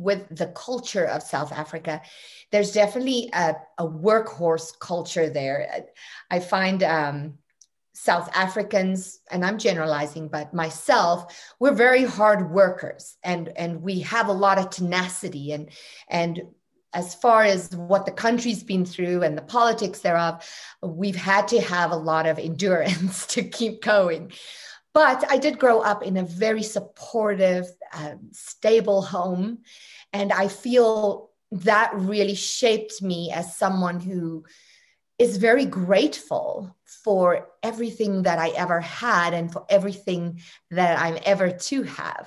with the culture of South Africa, there's definitely a, a workhorse culture there. I find um, South Africans, and I'm generalizing, but myself, we're very hard workers, and and we have a lot of tenacity, and and as far as what the country's been through and the politics thereof, we've had to have a lot of endurance to keep going. But I did grow up in a very supportive, um, stable home. And I feel that really shaped me as someone who is very grateful for everything that I ever had and for everything that I'm ever to have.